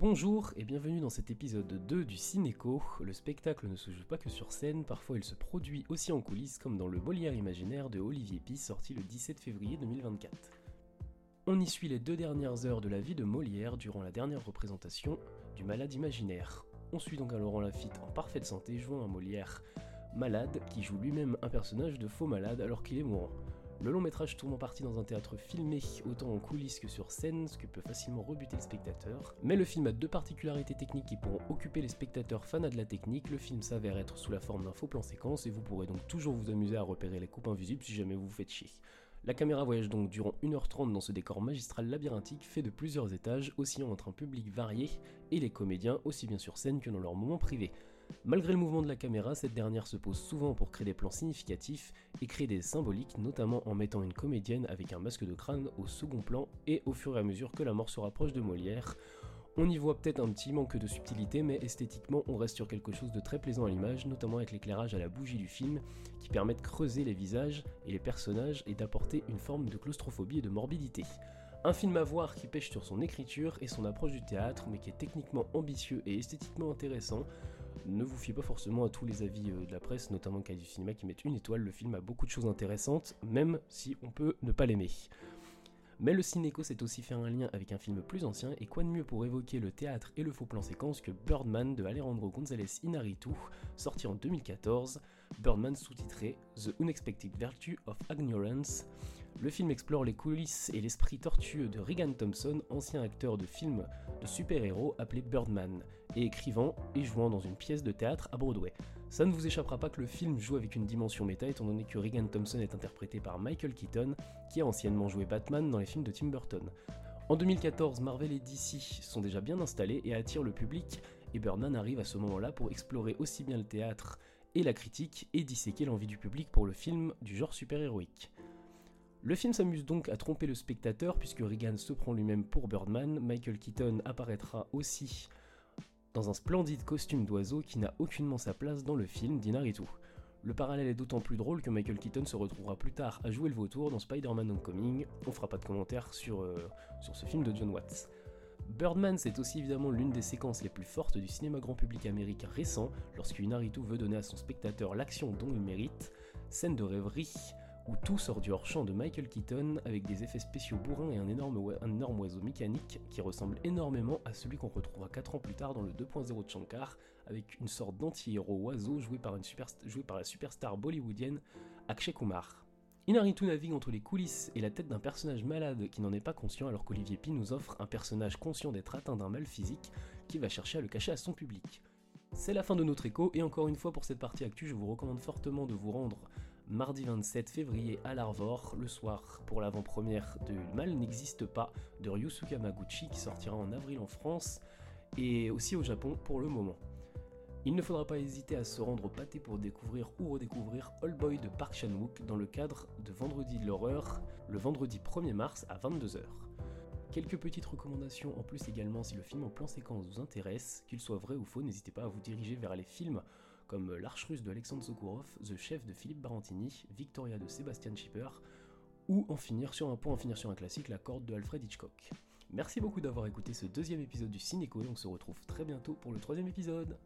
Bonjour et bienvenue dans cet épisode 2 du Cinéco. Le spectacle ne se joue pas que sur scène, parfois il se produit aussi en coulisses comme dans le Molière imaginaire de Olivier Py sorti le 17 février 2024. On y suit les deux dernières heures de la vie de Molière durant la dernière représentation du Malade imaginaire. On suit donc un Laurent Lafitte en parfaite santé jouant un Molière malade qui joue lui-même un personnage de faux malade alors qu'il est mourant. Le long métrage tourne en partie dans un théâtre filmé, autant en coulisses que sur scène, ce qui peut facilement rebuter le spectateur. Mais le film a deux particularités techniques qui pourront occuper les spectateurs fans de la technique. Le film s'avère être sous la forme d'un faux plan séquence et vous pourrez donc toujours vous amuser à repérer les coupes invisibles si jamais vous vous faites chier. La caméra voyage donc durant 1h30 dans ce décor magistral labyrinthique fait de plusieurs étages, oscillant entre un public varié et les comédiens aussi bien sur scène que dans leurs moments privés. Malgré le mouvement de la caméra, cette dernière se pose souvent pour créer des plans significatifs et créer des symboliques, notamment en mettant une comédienne avec un masque de crâne au second plan et au fur et à mesure que la mort se rapproche de Molière. On y voit peut-être un petit manque de subtilité, mais esthétiquement, on reste sur quelque chose de très plaisant à l'image, notamment avec l'éclairage à la bougie du film, qui permet de creuser les visages et les personnages et d'apporter une forme de claustrophobie et de morbidité. Un film à voir qui pêche sur son écriture et son approche du théâtre, mais qui est techniquement ambitieux et esthétiquement intéressant. Ne vous fiez pas forcément à tous les avis euh, de la presse, notamment cas du cinéma qui mettent une étoile, le film a beaucoup de choses intéressantes, même si on peut ne pas l'aimer. Mais le cinéco s'est aussi fait un lien avec un film plus ancien, et quoi de mieux pour évoquer le théâtre et le faux plan séquence que Birdman de Alejandro González Inarritu, sorti en 2014, Birdman sous-titré The Unexpected Virtue of Ignorance. Le film explore les coulisses et l'esprit tortueux de Regan Thompson, ancien acteur de films de super-héros appelé Birdman, et écrivant et jouant dans une pièce de théâtre à Broadway. Ça ne vous échappera pas que le film joue avec une dimension méta étant donné que Regan Thompson est interprété par Michael Keaton, qui a anciennement joué Batman dans les films de Tim Burton. En 2014, Marvel et DC sont déjà bien installés et attirent le public, et Birdman arrive à ce moment-là pour explorer aussi bien le théâtre et la critique et disséquer l'envie du public pour le film du genre super-héroïque. Le film s'amuse donc à tromper le spectateur puisque Regan se prend lui-même pour Birdman, Michael Keaton apparaîtra aussi dans un splendide costume d'oiseau qui n'a aucunement sa place dans le film d'Inaritu. Le parallèle est d'autant plus drôle que Michael Keaton se retrouvera plus tard à jouer le vautour dans Spider-Man Homecoming. On fera pas de commentaires sur, euh, sur ce film de John Watts. Birdman, c'est aussi évidemment l'une des séquences les plus fortes du cinéma grand public américain récent, lorsque Inaritu veut donner à son spectateur l'action dont il mérite. Scène de rêverie, où tout sort du hors-champ de Michael Keaton avec des effets spéciaux bourrins et un énorme, oiseau mécanique qui ressemble énormément à celui qu'on retrouvera 4 ans plus tard dans le 2.0 de Shankar, avec une sorte d'anti-héros oiseau joué par, une la superstar bollywoodienne Akshay Kumar. Inaritu navigue entre les coulisses et la tête d'un personnage malade qui n'en est pas conscient alors qu'Olivier Pi nous offre un personnage conscient d'être atteint d'un mal physique qui va chercher à le cacher à son public. C'est la fin de notre écho et encore une fois pour cette partie actu je vous recommande fortement de vous rendre mardi 27 février à l'Arvor, le soir, pour l'avant-première de Mal n'existe pas de Ryusuke Yamaguchi qui sortira en avril en France et aussi au Japon pour le moment. Il ne faudra pas hésiter à se rendre au pâté pour découvrir ou redécouvrir All Boy de Park Chan-wook dans le cadre de Vendredi de l'horreur, le vendredi 1er mars à 22h. Quelques petites recommandations en plus également si le film en plan séquence vous intéresse, qu'il soit vrai ou faux, n'hésitez pas à vous diriger vers les films comme L'Arche russe de Alexandre Sokourov, The Chef de Philippe Barantini, Victoria de Sébastien Schipper, ou en finir sur un point, en finir sur un classique, La Corde de Alfred Hitchcock. Merci beaucoup d'avoir écouté ce deuxième épisode du Cinéco et on se retrouve très bientôt pour le troisième épisode.